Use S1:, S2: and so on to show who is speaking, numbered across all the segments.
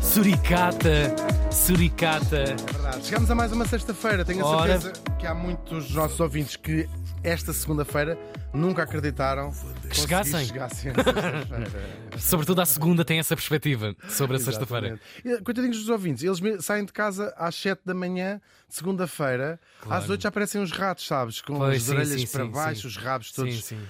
S1: Suricata, suricata.
S2: É verdade. Chegamos a mais uma sexta-feira. Tenho a
S1: Ora.
S2: certeza que há muitos dos nossos ouvintes que esta segunda-feira nunca acreditaram que
S1: chegassem.
S2: chegassem.
S1: Sobretudo a segunda tem essa perspectiva sobre a sexta-feira.
S2: Exatamente. E, Coitadinhos dos ouvintes, eles saem de casa às 7 da manhã, de segunda-feira,
S1: Claro.
S2: às 8 já aparecem os ratos, sabes? Com
S1: Pois,
S2: as orelhas para
S1: sim,
S2: baixo,
S1: sim.
S2: os rabos todos
S1: Sim, sim.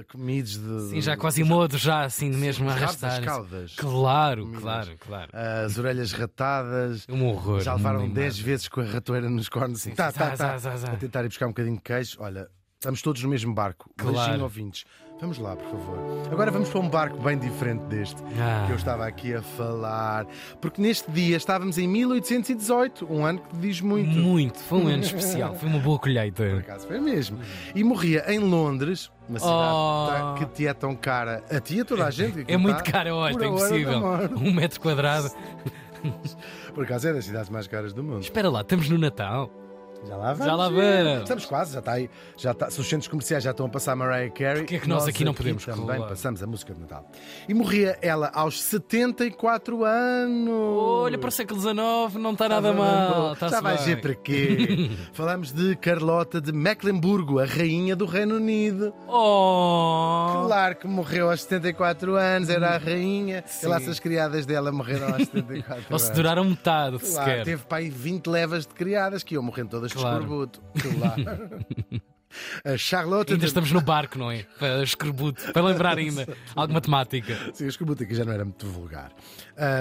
S2: Eh, comidos de.
S1: Sim, já quase modo, já assim mesmo
S2: das
S1: arrastar.
S2: caudas.
S1: Claro,
S2: Comidas.
S1: claro, claro.
S2: As orelhas ratadas.
S1: Um horror.
S2: Já levaram
S1: uma
S2: 10
S1: imagem.
S2: vezes com a ratoeira nos cornos.
S1: Sim,
S2: Tá,
S1: sim.
S2: tá, tá. A tentar ir buscar um bocadinho de queijo. Olha, estamos todos no mesmo barco.
S1: Claro.
S2: Beijinho, ouvintes. Vamos lá, por favor. Agora vamos para um barco bem diferente deste
S1: Ah.
S2: que eu estava aqui a falar. Porque neste dia estávamos em 1818, um ano que diz muito.
S1: Muito, foi um ano especial, foi uma boa
S2: Por
S1: colheita.
S2: acaso foi mesmo. E morria em Londres, uma cidade
S1: Oh.
S2: tá- que te é tão cara. A ti e a toda a gente. que
S1: É muito
S2: tá,
S1: caro, hoje, é impossível. Um metro quadrado.
S2: Por acaso é das cidades mais caras do mundo.
S1: Espera lá, estamos no Natal.
S2: Já lá vamos.
S1: Já lá vamos.
S2: Estamos quase, já está aí. Já está, se os centros comerciais já estão a passar Mariah Carey.
S1: Porquê é que nós aqui não podemos
S2: também
S1: colar?
S2: passamos a música de Natal. E morria ela aos 74 anos.
S1: Olha, para o século XIX não está nada mal. está-se
S2: Já vais ver para quê? Falamos de Carlota de Mecklenburgo, a rainha do Reino Unido.
S1: Oh!
S2: Claro que morreu aos 74 anos, era a rainha.
S1: Sim.
S2: E lá se as criadas dela morreram aos 74
S1: Ou se
S2: anos.
S1: duraram metade
S2: Claro,
S1: sequer.
S2: teve para aí 20 levas de criadas que iam morrendo todas
S1: Claro.
S2: escorbuto. Claro. A Charlotte.
S1: Ainda
S2: de-
S1: estamos no barco, não é? Para escorbuto, para lembrar ainda algo de matemática.
S2: Sim, escorbuto aqui já não era muito vulgar.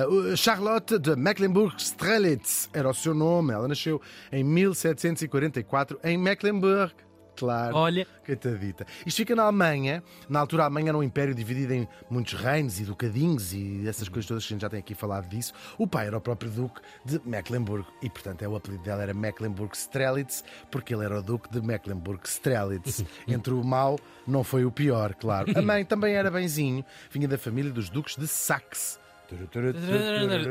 S2: O- Charlotte de Mecklenburg-Strelitz era o seu nome. Ela nasceu em 1744 em Mecklenburg. Claro.
S1: Olha,
S2: Coitadita. Isto fica na Alemanha. Na altura, a Alemanha era um império dividido em muitos reinos e ducadinhos e essas coisas todas que a gente já tem aqui falado disso. O pai era o próprio Duque de Mecklenburg e, portanto, é, o apelido dela era Mecklenburg-Strelitz porque ele era o Duque de Mecklenburg-Strelitz. Entre o mau, não foi o pior, claro. A mãe também era benzinho, vinha da família dos Duques de Saxe.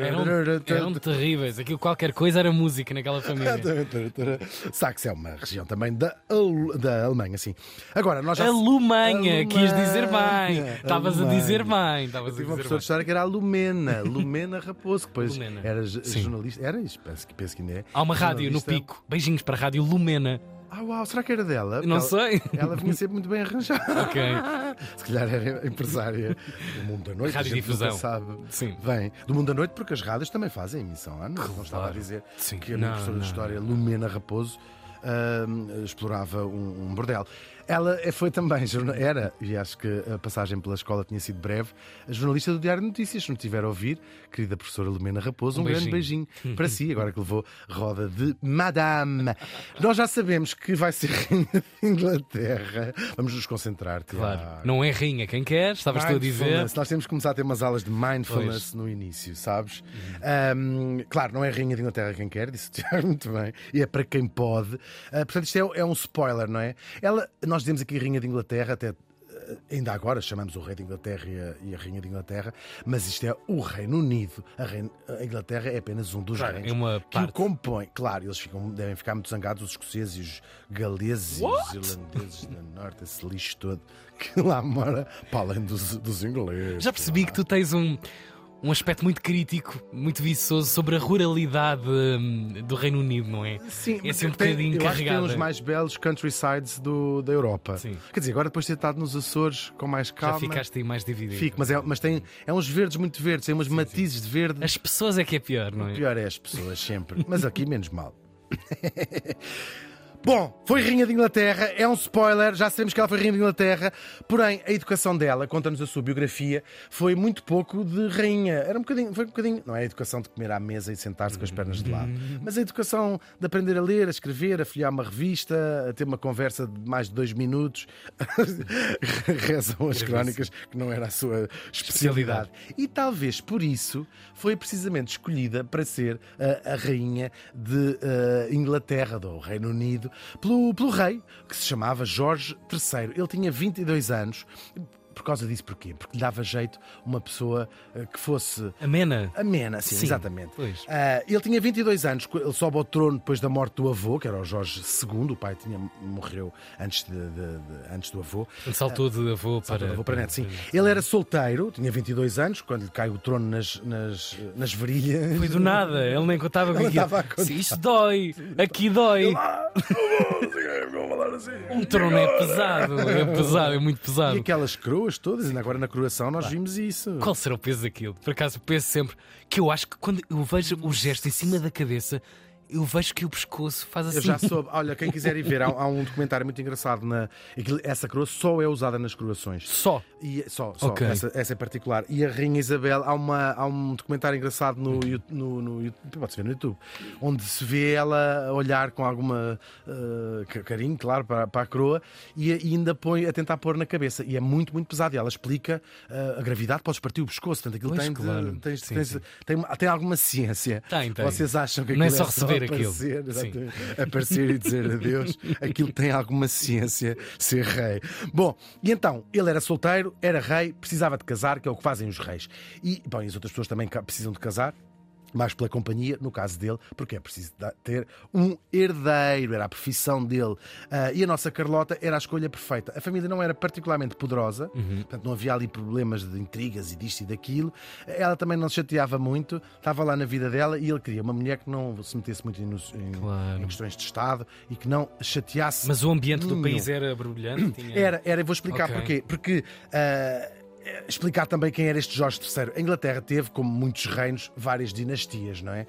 S1: Eram, eram terríveis. Aquilo qualquer coisa era música naquela família.
S2: Saxe é uma região também da, da Alemanha, sim. Agora, nós já.
S1: Alemanha, quis dizer bem. Estavas a dizer bem. Estavas a
S2: uma professora de história que era a Lumena, Lumena Raposo, que depois
S1: Lumena.
S2: era
S1: Sim.
S2: jornalista. Era isso, penso, que- penso que ainda é.
S1: Há uma rádio no pico. Beijinhos para a rádio Lumena.
S2: Ah, uau, será que era dela?
S1: Não
S2: ela,
S1: sei.
S2: Ela vinha sempre muito bem arranjada.
S1: Ok.
S2: Se calhar era empresária do Mundo da Noite.
S1: Rádio difusão.
S2: sabe.
S1: Sim.
S2: Bem, do Mundo da Noite, porque as rádios também fazem emissão. Ah, não, não estava a dizer
S1: Sim.
S2: que a minha professora de História, Lumena Raposo, ahm, explorava um, um bordel. Ela foi também, era, e acho que a passagem pela escola tinha sido breve, a jornalista do Diário de Notícias. Se não tiver a ouvir, querida professora Lumena Raposo, um,
S1: Um
S2: grande beijinho para si, agora que levou roda de Madame. Nós já sabemos que vai ser Rainha de Inglaterra. Vamos nos concentrar,
S1: Claro.
S2: Tiago.
S1: Não é rinha quem quer, estavas tu a dizer.
S2: Nós temos que começar a ter umas aulas de mindfulness
S1: Pois.
S2: no início, sabes? Ahm, claro, não é Rainha de Inglaterra quem quer, disse o Tiago muito bem, e é para quem pode. Ah, portanto, isto é, é um spoiler, não é? Ela, nós dizemos aqui Rainha de Inglaterra, até. ah, Ainda agora chamamos o Rei de Inglaterra e a, Rainha de Inglaterra, mas isto é o Reino Unido. A, Reino- a Inglaterra é apenas um dos
S1: Claro,
S2: reinos
S1: é
S2: que o compõe. Claro, eles ficam, devem ficar muito zangados, os escoceses e os galeses e os irlandeses do norte, esse lixo todo que lá mora, para além dos, dos ingleses.
S1: Já percebi que tu tens um, um aspecto muito crítico, muito viçoso sobre a ruralidade hum, do Reino Unido, não é?
S2: Sim,
S1: é assim um
S2: tem-
S1: bocadinho
S2: eu acho que tem uns mais belos countrysides do, da Europa.
S1: Sim.
S2: Quer dizer, agora depois de ter estado nos Açores com mais
S1: Já
S2: calma.
S1: ficaste aí mais dividido.
S2: Fico, mas, é, mas tem é uns verdes muito verdes, tem umas matizes de verde.
S1: As pessoas é que é pior, não é?
S2: Pior é as pessoas sempre, mas aqui menos mal. Bom, foi Rainha de Inglaterra, é um spoiler, já sabemos que ela foi Rainha de Inglaterra, porém a educação dela, conta-nos a sua biografia, foi muito pouco de rainha. Era um bocadinho, foi um bocadinho, não é a educação de comer à mesa e sentar-se com as pernas de lado, mas a educação de aprender a ler, a escrever, a folhear uma revista, a ter uma conversa de mais de dois minutos. Rezam as crónicas que não era a sua especialidade. E talvez por isso foi precisamente escolhida para ser a, a rainha de eh, Inglaterra, do Reino Unido, pelo, pelo rei, que se chamava Jorge III. Ele tinha 22 anos. Por causa disso, porquê? Porque lhe dava jeito uma pessoa uh, que fosse
S1: Amena.
S2: amena, sim,
S1: Sim,
S2: exatamente.
S1: pois.
S2: Uh, ele tinha 22 anos, ele sobe ao trono depois da morte do avô, que era o Jorge II, o pai tinha, morreu antes, de, de- de- antes do avô.
S1: Saltou de avô para.
S2: Saltou de avô para neto, sim. Ele era solteiro, tinha 22 anos, quando lhe cai o trono nas, nas, nas virilhas.
S1: Foi do nada, ele nem contava com
S2: Ele
S1: aquilo.
S2: contar.
S1: Sim, Isto dói, aqui dói. Um trono é pesado, é pesado, é muito
S2: E
S1: pesado.
S2: aquelas coroas todas, ainda agora na coroação nós vimos isso.
S1: Qual será o peso daquilo? Por acaso penso sempre que eu acho que quando eu vejo o gesto em cima da cabeça, eu vejo que o pescoço faz assim.
S2: Eu já soube. Olha, quem quiser ir ver, há, há um documentário muito engraçado. Na, essa coroa só é usada nas coroações.
S1: Só.
S2: E, só, só
S1: Ok.
S2: essa, essa em particular. E a Rainha Isabel, há, uma, há um documentário engraçado no, Yu- no, no YouTube, pode-se ver no YouTube, onde se vê ela olhar com alguma uh, ca- carinho, claro, para, para a coroa e, e ainda põe a tentar pôr na cabeça. E é muito, muito pesado. E ela explica uh, a gravidade, podes partir o pescoço. Portanto, aquilo
S1: Pois,
S2: tem, de-
S1: claro.
S2: tens-
S1: Sim,
S2: tens-
S1: sim.
S2: Tem, tem alguma ciência.
S1: Tem, tem.
S2: Vocês acham que
S1: Não é
S2: aquilo
S1: só receber.
S2: Aparecer, exatamente, aparecer e dizer adeus, aquilo tem alguma ciência ser rei. Bom, e então, ele era solteiro, era rei, precisava de casar, que é o que fazem os reis. E, bom, e as outras pessoas também precisam de casar. Mais pela companhia, no caso dele, porque é preciso ter um herdeiro, era a profissão dele. Ah, e a nossa Carlota era a escolha perfeita. A família não era particularmente poderosa, portanto não havia ali problemas de intrigas e disto e daquilo. Ela também não se chateava muito, estava lá na vida dela e ele queria uma mulher que não se metesse muito em, em-
S1: Claro.
S2: em questões de Estado e que não chateasse.
S1: Mas o ambiente do
S2: nenhum.
S1: país era brilhante? Tinha...
S2: Era, era, vou explicar
S1: Ok.
S2: porquê. Porque. ah, Explicar também quem era este Jorge III. A Inglaterra teve, como muitos reinos, várias dinastias, não é?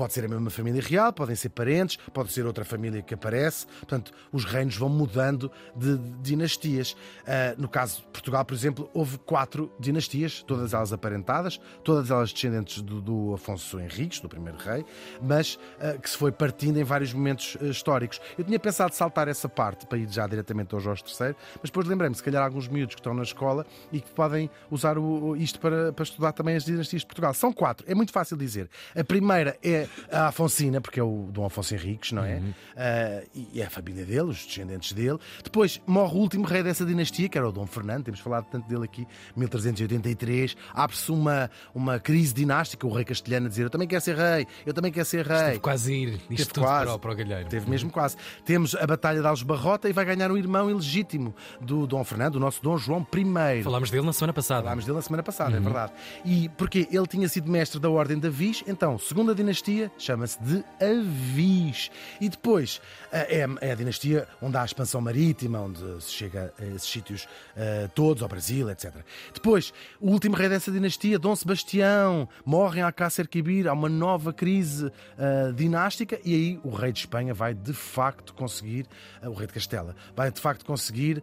S2: Pode ser a mesma família real, podem ser parentes, pode ser outra família que aparece. Portanto, os reinos vão mudando de, dinastias. Ah, no caso de Portugal, por exemplo, houve quatro dinastias, todas elas aparentadas, todas elas descendentes do, do Afonso Henriques, do primeiro rei, mas ah, que se foi partindo em vários momentos ah, históricos. Eu tinha pensado saltar essa parte para ir já diretamente ao Jorge III, mas depois lembrei-me, se calhar, alguns miúdos que estão na escola e que podem usar o- isto para, para estudar também as dinastias de Portugal. São quatro, é muito fácil dizer. A primeira é a Afonsina, porque é o Dom Afonso Henriques, não é? Ah, e é a família dele, os descendentes dele. Depois morre o último rei dessa dinastia, que era o Dom Fernando, temos falado tanto dele aqui, 1383. Abre-se uma, uma crise dinástica, o rei castelhano a dizer: Eu também quero ser rei, eu também quero ser rei.
S1: Teve quase a ir isto
S2: Teve
S1: tudo
S2: quase.
S1: para, o- para o galheiro.
S2: Teve mesmo quase. Temos a Batalha de Alves Barrota e vai ganhar um irmão ilegítimo do Dom Fernando, o nosso Dom João I.
S1: Falámos dele na semana passada.
S2: Falámos dele na semana passada,
S1: Uhum.
S2: é verdade. E porque ele tinha sido mestre da Ordem da Viz, então, segunda dinastia, chama-se de Avis. E depois eh, é, é a dinastia onde há a expansão marítima, onde se chega a esses sítios eh, todos, ao Brasil, etc. Depois, o último rei dessa dinastia, Dom Sebastião, morre em Alcácer Quibir, há uma nova crise eh, dinástica e aí o rei de Espanha vai de facto conseguir, o rei de Castela, vai de facto conseguir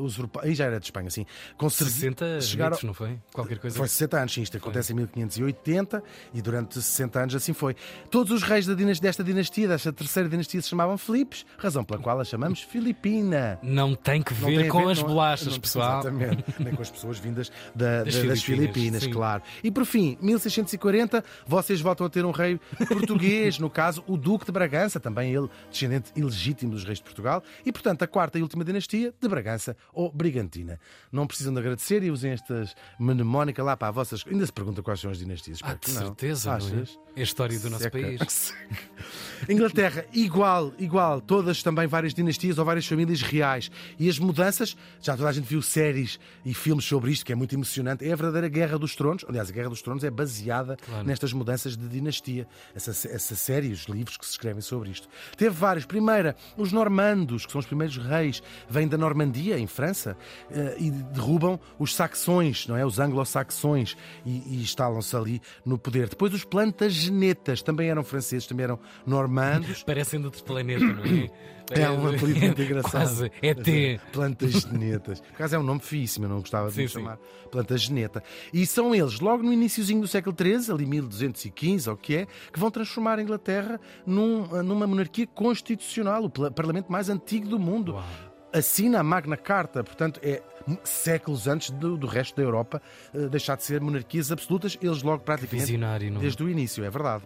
S2: usurpar, aí já era de Espanha, sim, conseguir
S1: 60
S2: chegar ao-
S1: não foi? Qualquer coisa.
S2: foi 60 anos, sim, isto acontece em 1580 e durante 60 anos assim foi. Todos os reis desta dinastia, desta terceira dinastia, se chamavam Filipes, razão pela qual a chamamos Filipina.
S1: Não tem que
S2: Não
S1: ver
S2: tem a
S1: com
S2: ver
S1: as
S2: com-
S1: bolachas,
S2: não-
S1: pessoal.
S2: Exatamente, nem com as pessoas vindas da-
S1: Das
S2: da- das,
S1: Filipinas,
S2: claro. E por fim, 1640, vocês voltam a ter um rei português, no caso, o Duque de Bragança, também ele descendente ilegítimo dos reis de Portugal, e portanto a quarta e última dinastia de Bragança ou Brigantina. Não precisam de agradecer e usem estas mnemónica lá para as vossas. Ainda se pergunta quais são as dinastias.
S1: Ah, de
S2: não.
S1: certeza, não é? É a história do nosso
S2: Seca.
S1: país.
S2: Inglaterra, igual, igual, todas também várias dinastias ou várias famílias reais. E as mudanças, já toda a gente viu séries e filmes sobre isto, que é muito emocionante. É a verdadeira Guerra dos Tronos. Aliás, a Guerra dos Tronos é baseada
S1: Claro.
S2: nestas mudanças de dinastia. Essa, essa série, os livros que se escrevem sobre isto. Teve vários. Primeira, os normandos, que são os primeiros reis, vêm da Normandia, em França, eh, e derrubam os saxões, não é? Os anglo-saxões, e, e instalam-se ali no poder. Depois, os plantagenetas, também eram franceses, também eram normandos.
S1: Parecem de outro planeta, não é?
S2: É um apelido muito engraçado.
S1: Quase. É T.
S2: Plantagenetas. Por acaso é um nome feíssimo, eu não gostava de
S1: Sim,
S2: me
S1: sim.
S2: chamar Plantageneta. E são eles, logo no iníciozinho do século XIII, ali 1215, ou o que é, que vão transformar a Inglaterra num- numa monarquia constitucional, o parlamento mais antigo do mundo.
S1: Uau.
S2: Assina a Magna Carta, portanto, é séculos antes do, do resto da Europa uh, deixar de ser monarquias absolutas, eles logo praticamente.
S1: Visionário, não? é?
S2: Desde o início, é verdade.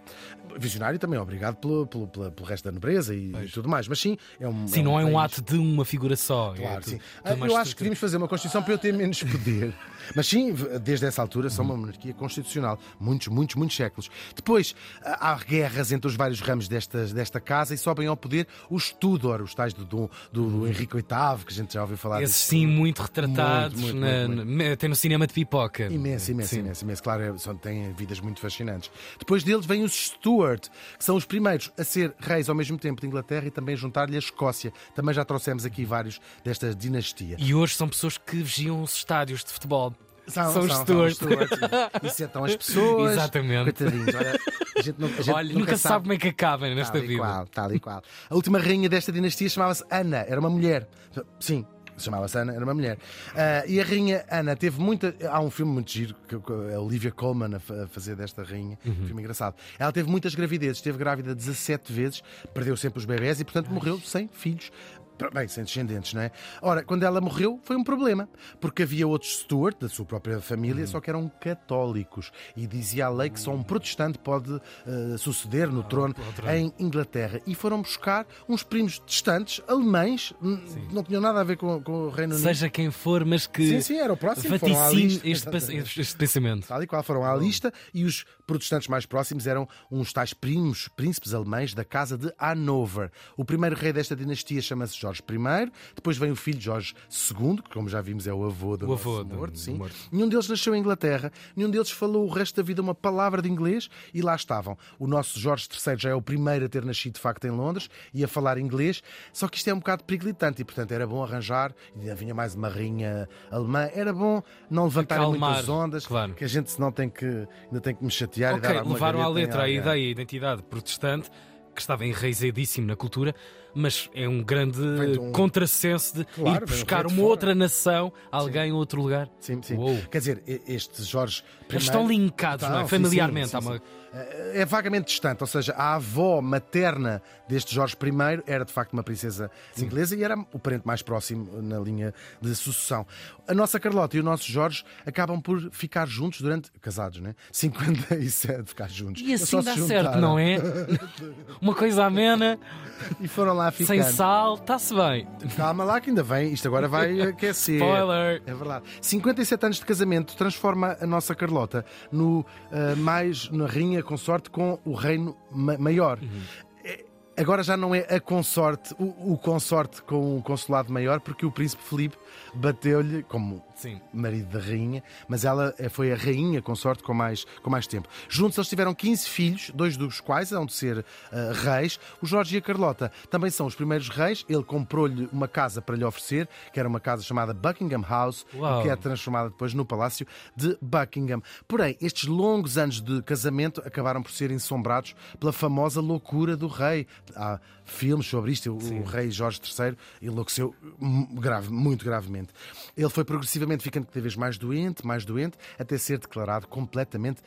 S2: Visionário também, obrigado pelo, pelo, pelo, pelo resto da nobreza e, e, tudo mais. Mas sim, é um.
S1: Sim,
S2: é um
S1: não é um
S2: país...
S1: ato de uma figura só.
S2: Claro,
S1: é
S2: sim.
S1: tudo,
S2: eu acho que devíamos fazer uma Constituição para eu ter menos poder. Mas sim, desde essa altura são uma monarquia constitucional. Muitos, muitos, muitos séculos. Depois há guerras entre os vários ramos desta, desta casa e sobem ao poder os Tudor, os tais do, do, do Henrique VIII, que a gente já ouviu falar
S1: Esses sim, muito retratados,
S2: Muito, muito, muito,
S1: na- até no cinema de pipoca.
S2: Imenso, imenso,
S1: Sim.
S2: imenso, imenso. Claro, é- são, têm vidas muito fascinantes. Depois deles vêm os Stuart, que são os primeiros a ser reis ao mesmo tempo de Inglaterra e também juntar-lhe a Escócia. Também já trouxemos aqui vários desta dinastia.
S1: E hoje são pessoas que vigiam os estádios de futebol.
S2: São,
S1: São os
S2: são,
S1: Stuart.
S2: são Stuart. Isso é tão as pessoas.
S1: Exatamente.
S2: Coitadinhos. Olha, a gente, não- a gente
S1: Olha, nunca, se sabe como é que acabam nesta
S2: tal e
S1: vida.
S2: Qual, tal e qual. A última rainha desta dinastia chamava-se Ana, era uma mulher. Sim. Chamava-se Ana, era uma mulher. Ah, e a rainha Ana teve muita. Há um filme muito giro, que é Olivia Colman a fa- a fazer desta rainha.
S1: Uhum.
S2: Um filme engraçado. Ela teve muitas gravidezes, esteve grávida 17 vezes, perdeu sempre os bebés e, portanto, morreu sem filhos. Bem, sem descendentes, não é? Ora, quando ela morreu, foi um problema, porque havia outros Stuart, da sua própria família, só que eram católicos. E dizia a lei que só um protestante pode eh, suceder no trono
S1: ao trono.
S2: em Inglaterra. E foram buscar uns primos distantes, alemães, n- não tinham nada a ver com, com o Reino Unido.
S1: Seja quem for, mas que
S2: Sim, sim, era o próximo.
S1: Vaticine este, este pensamento.
S2: Tal e qual foram à lista, e os protestantes mais próximos eram uns tais primos, príncipes alemães da casa de Hanover. O primeiro rei desta dinastia chama-se Jorge I, depois vem o filho Jorge II, que, como já vimos, é o avô do
S1: O avô do-
S2: morto, sim.
S1: morto.
S2: Nenhum deles nasceu em Inglaterra, nenhum deles falou o resto da vida uma palavra de inglês, e lá estavam. O nosso Jorge III já é o primeiro a ter nascido de facto em Londres e a falar inglês, só que isto é um bocado periclitante, e portanto era bom arranjar, e ainda vinha mais uma rainha alemã, era bom não
S1: Acalmar,
S2: muitas ondas,
S1: claro.
S2: que a gente senão tem que, ainda tem que me chatear e
S1: Ok,
S2: dar
S1: levaram à letra a ideia e a identidade protestante, que estava enraizadíssimo na cultura, mas é um grande
S2: um-
S1: contrassenso de
S2: Claro,
S1: ir buscar uma outra nação, alguém em outro lugar.
S2: Sim, sim.
S1: Uou.
S2: Quer dizer, este Jorge
S1: Eles
S2: I-
S1: estão linkados, não é? Familiarmente.
S2: sim, sim, sim. É vagamente distante, ou seja, a avó materna deste Jorge I era de facto uma princesa inglesa e era o parente mais próximo na linha de sucessão. A nossa Carlota e o nosso Jorge acabam por ficar juntos durante. casados, né? 57 ficar juntos.
S1: E
S2: Eles
S1: assim dá certo, não é? Uma coisa amena,
S2: E foram lá
S1: sem
S2: ficando.
S1: sal, está-se bem.
S2: Calma lá que ainda vem, isto agora vai aquecer.
S1: Spoiler.
S2: É verdade. 57 anos de casamento transforma a nossa Carlota no ah, mais na rainha consorte com o reino ma- maior. É- Agora já não é a consorte, o, o consorte com o consulado maior, porque o príncipe Felipe bateu-lhe, como
S1: Sim.
S2: marido da rainha, mas ela eh, foi a rainha consorte com mais, com mais tempo. Juntos eles tiveram 15 filhos, dois dos quais hão de ser ah, reis. O Jorge e a Carlota também são os primeiros reis. Ele comprou-lhe uma casa para lhe oferecer, que era uma casa chamada Buckingham House,
S1: Uau.
S2: que é transformada depois no Palácio de Buckingham. Porém, estes longos anos de casamento acabaram por ser ensombrados pela famosa loucura do rei. Há filmes sobre isto. O, o rei Jorge III enlouqueceu grave, muito gravemente. Ele foi progressivamente ficando cada vez mais doente, mais doente, até ser declarado completamente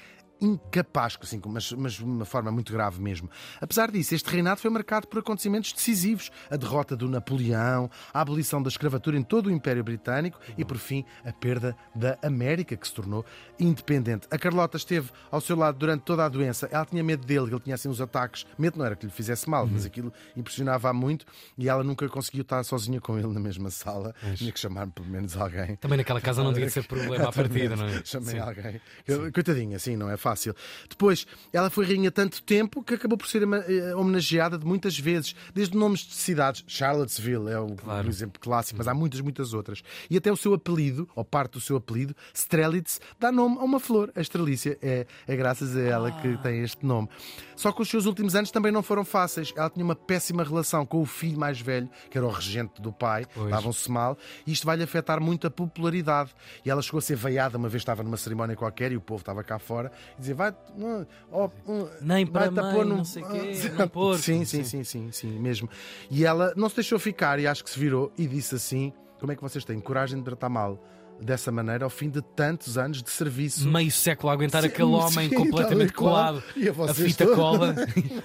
S2: incapaz, assim, mas, mas de uma forma muito grave mesmo. Apesar disso, este reinado foi marcado por acontecimentos decisivos. A derrota do Napoleão, a abolição da escravatura em todo o Império Britânico e, por fim, a perda da América, que se tornou independente. A Carlota esteve ao seu lado durante toda a doença. Ela tinha medo dele, ele tinha assim uns ataques. Medo não era que lhe fizesse mal, mas aquilo impressionava-a muito e ela nunca conseguiu estar sozinha com ele na mesma sala. Tinha que chamar pelo menos alguém.
S1: Também naquela casa não devia ser problema à partida, não é?
S2: Chamei
S1: Sim.
S2: alguém. Eu- Coitadinha, assim, não é fácil. Depois, ela foi rainha tanto tempo que acabou por ser eh, homenageada de muitas vezes, desde nomes de cidades. Charlottesville é o,
S1: Claro.
S2: exemplo clássico, mas há muitas, muitas outras. E até o seu apelido, ou parte do seu apelido, Strelitz, dá nome a uma flor. A estrelícia é, é graças a ela
S1: Ah.
S2: que tem este nome. Só que os seus últimos anos também não foram fáceis. Ela tinha uma péssima relação com o filho mais velho, que era o regente do pai,
S1: Pois.
S2: davam-se mal, e isto vai-lhe afetar muito a popularidade. E ela chegou a ser veiada uma vez, estava numa cerimónia qualquer e o povo estava cá fora dizia: Vai, ó, hum,
S1: Nem para mãe,
S2: num-
S1: não sei quê,
S2: Ah,
S1: num porco.
S2: Sim, sim, sim, sim, sim, mesmo. E ela não se deixou ficar e acho que se virou e disse assim: Como é que vocês têm coragem de tratar mal dessa maneira ao fim de tantos anos de serviço.
S1: Meio século a aguentar
S2: Sim,
S1: aquele homem
S2: sim,
S1: completamente colado,
S2: a
S1: a fita
S2: todos.
S1: cola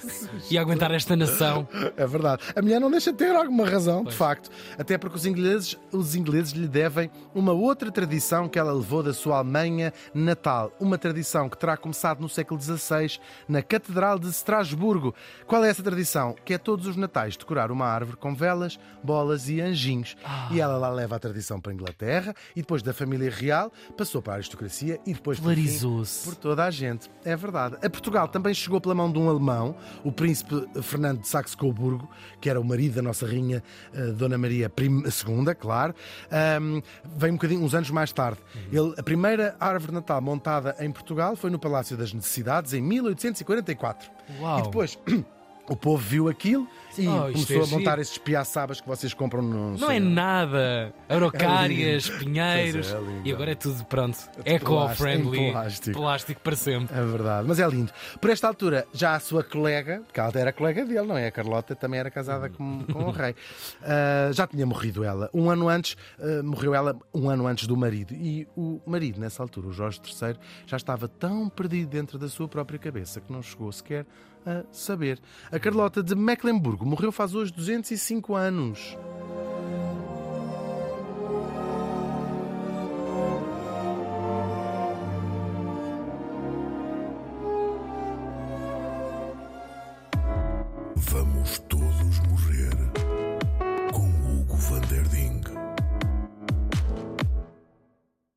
S1: e a aguentar esta nação.
S2: É verdade. A mulher não deixa de ter alguma razão, de facto. Até porque os ingleses, os ingleses lhe devem uma outra tradição que ela levou da sua Alemanha natal. Uma tradição que terá começado no século XVI na Catedral de Estrasburgo. Qual é essa tradição? Que é todos os natais decorar uma árvore com velas, bolas e anjinhos. E ela lá leva a tradição para a Inglaterra e depois da família real passou para a aristocracia e depois
S1: Polarizou-se.
S2: por toda a gente. É verdade. A Portugal também chegou pela mão de um alemão, o príncipe Fernando de Saxe-Coburgo, que era o marido da nossa rainha eh, Dona Maria II, claro. Veio um bocadinho, uns anos mais tarde. Ele, a primeira árvore Natal montada em Portugal foi no Palácio das Necessidades, em 1844.
S1: Uau.
S2: E depois... O povo viu aquilo e
S1: Oh,
S2: começou
S1: é
S2: a montar esses piaçabas que vocês compram no
S1: Não é nada. Araucárias,
S2: É
S1: pinheiros.
S2: É, é
S1: e agora é tudo pronto.
S2: É
S1: Eco-friendly.
S2: em plástico.
S1: Plástico para sempre.
S2: É verdade, mas é lindo. Por esta altura, já a sua colega, que ela era colega dele, não é? A Carlota também era casada com, com o rei. Ah, já tinha morrido ela. Um ano antes, ah, morreu ela um ano antes do marido. E o marido, nessa altura, o Jorge III, já estava tão perdido dentro da sua própria cabeça que não chegou sequer a saber. A Carlota de Mecklenburgo morreu faz hoje 205 anos.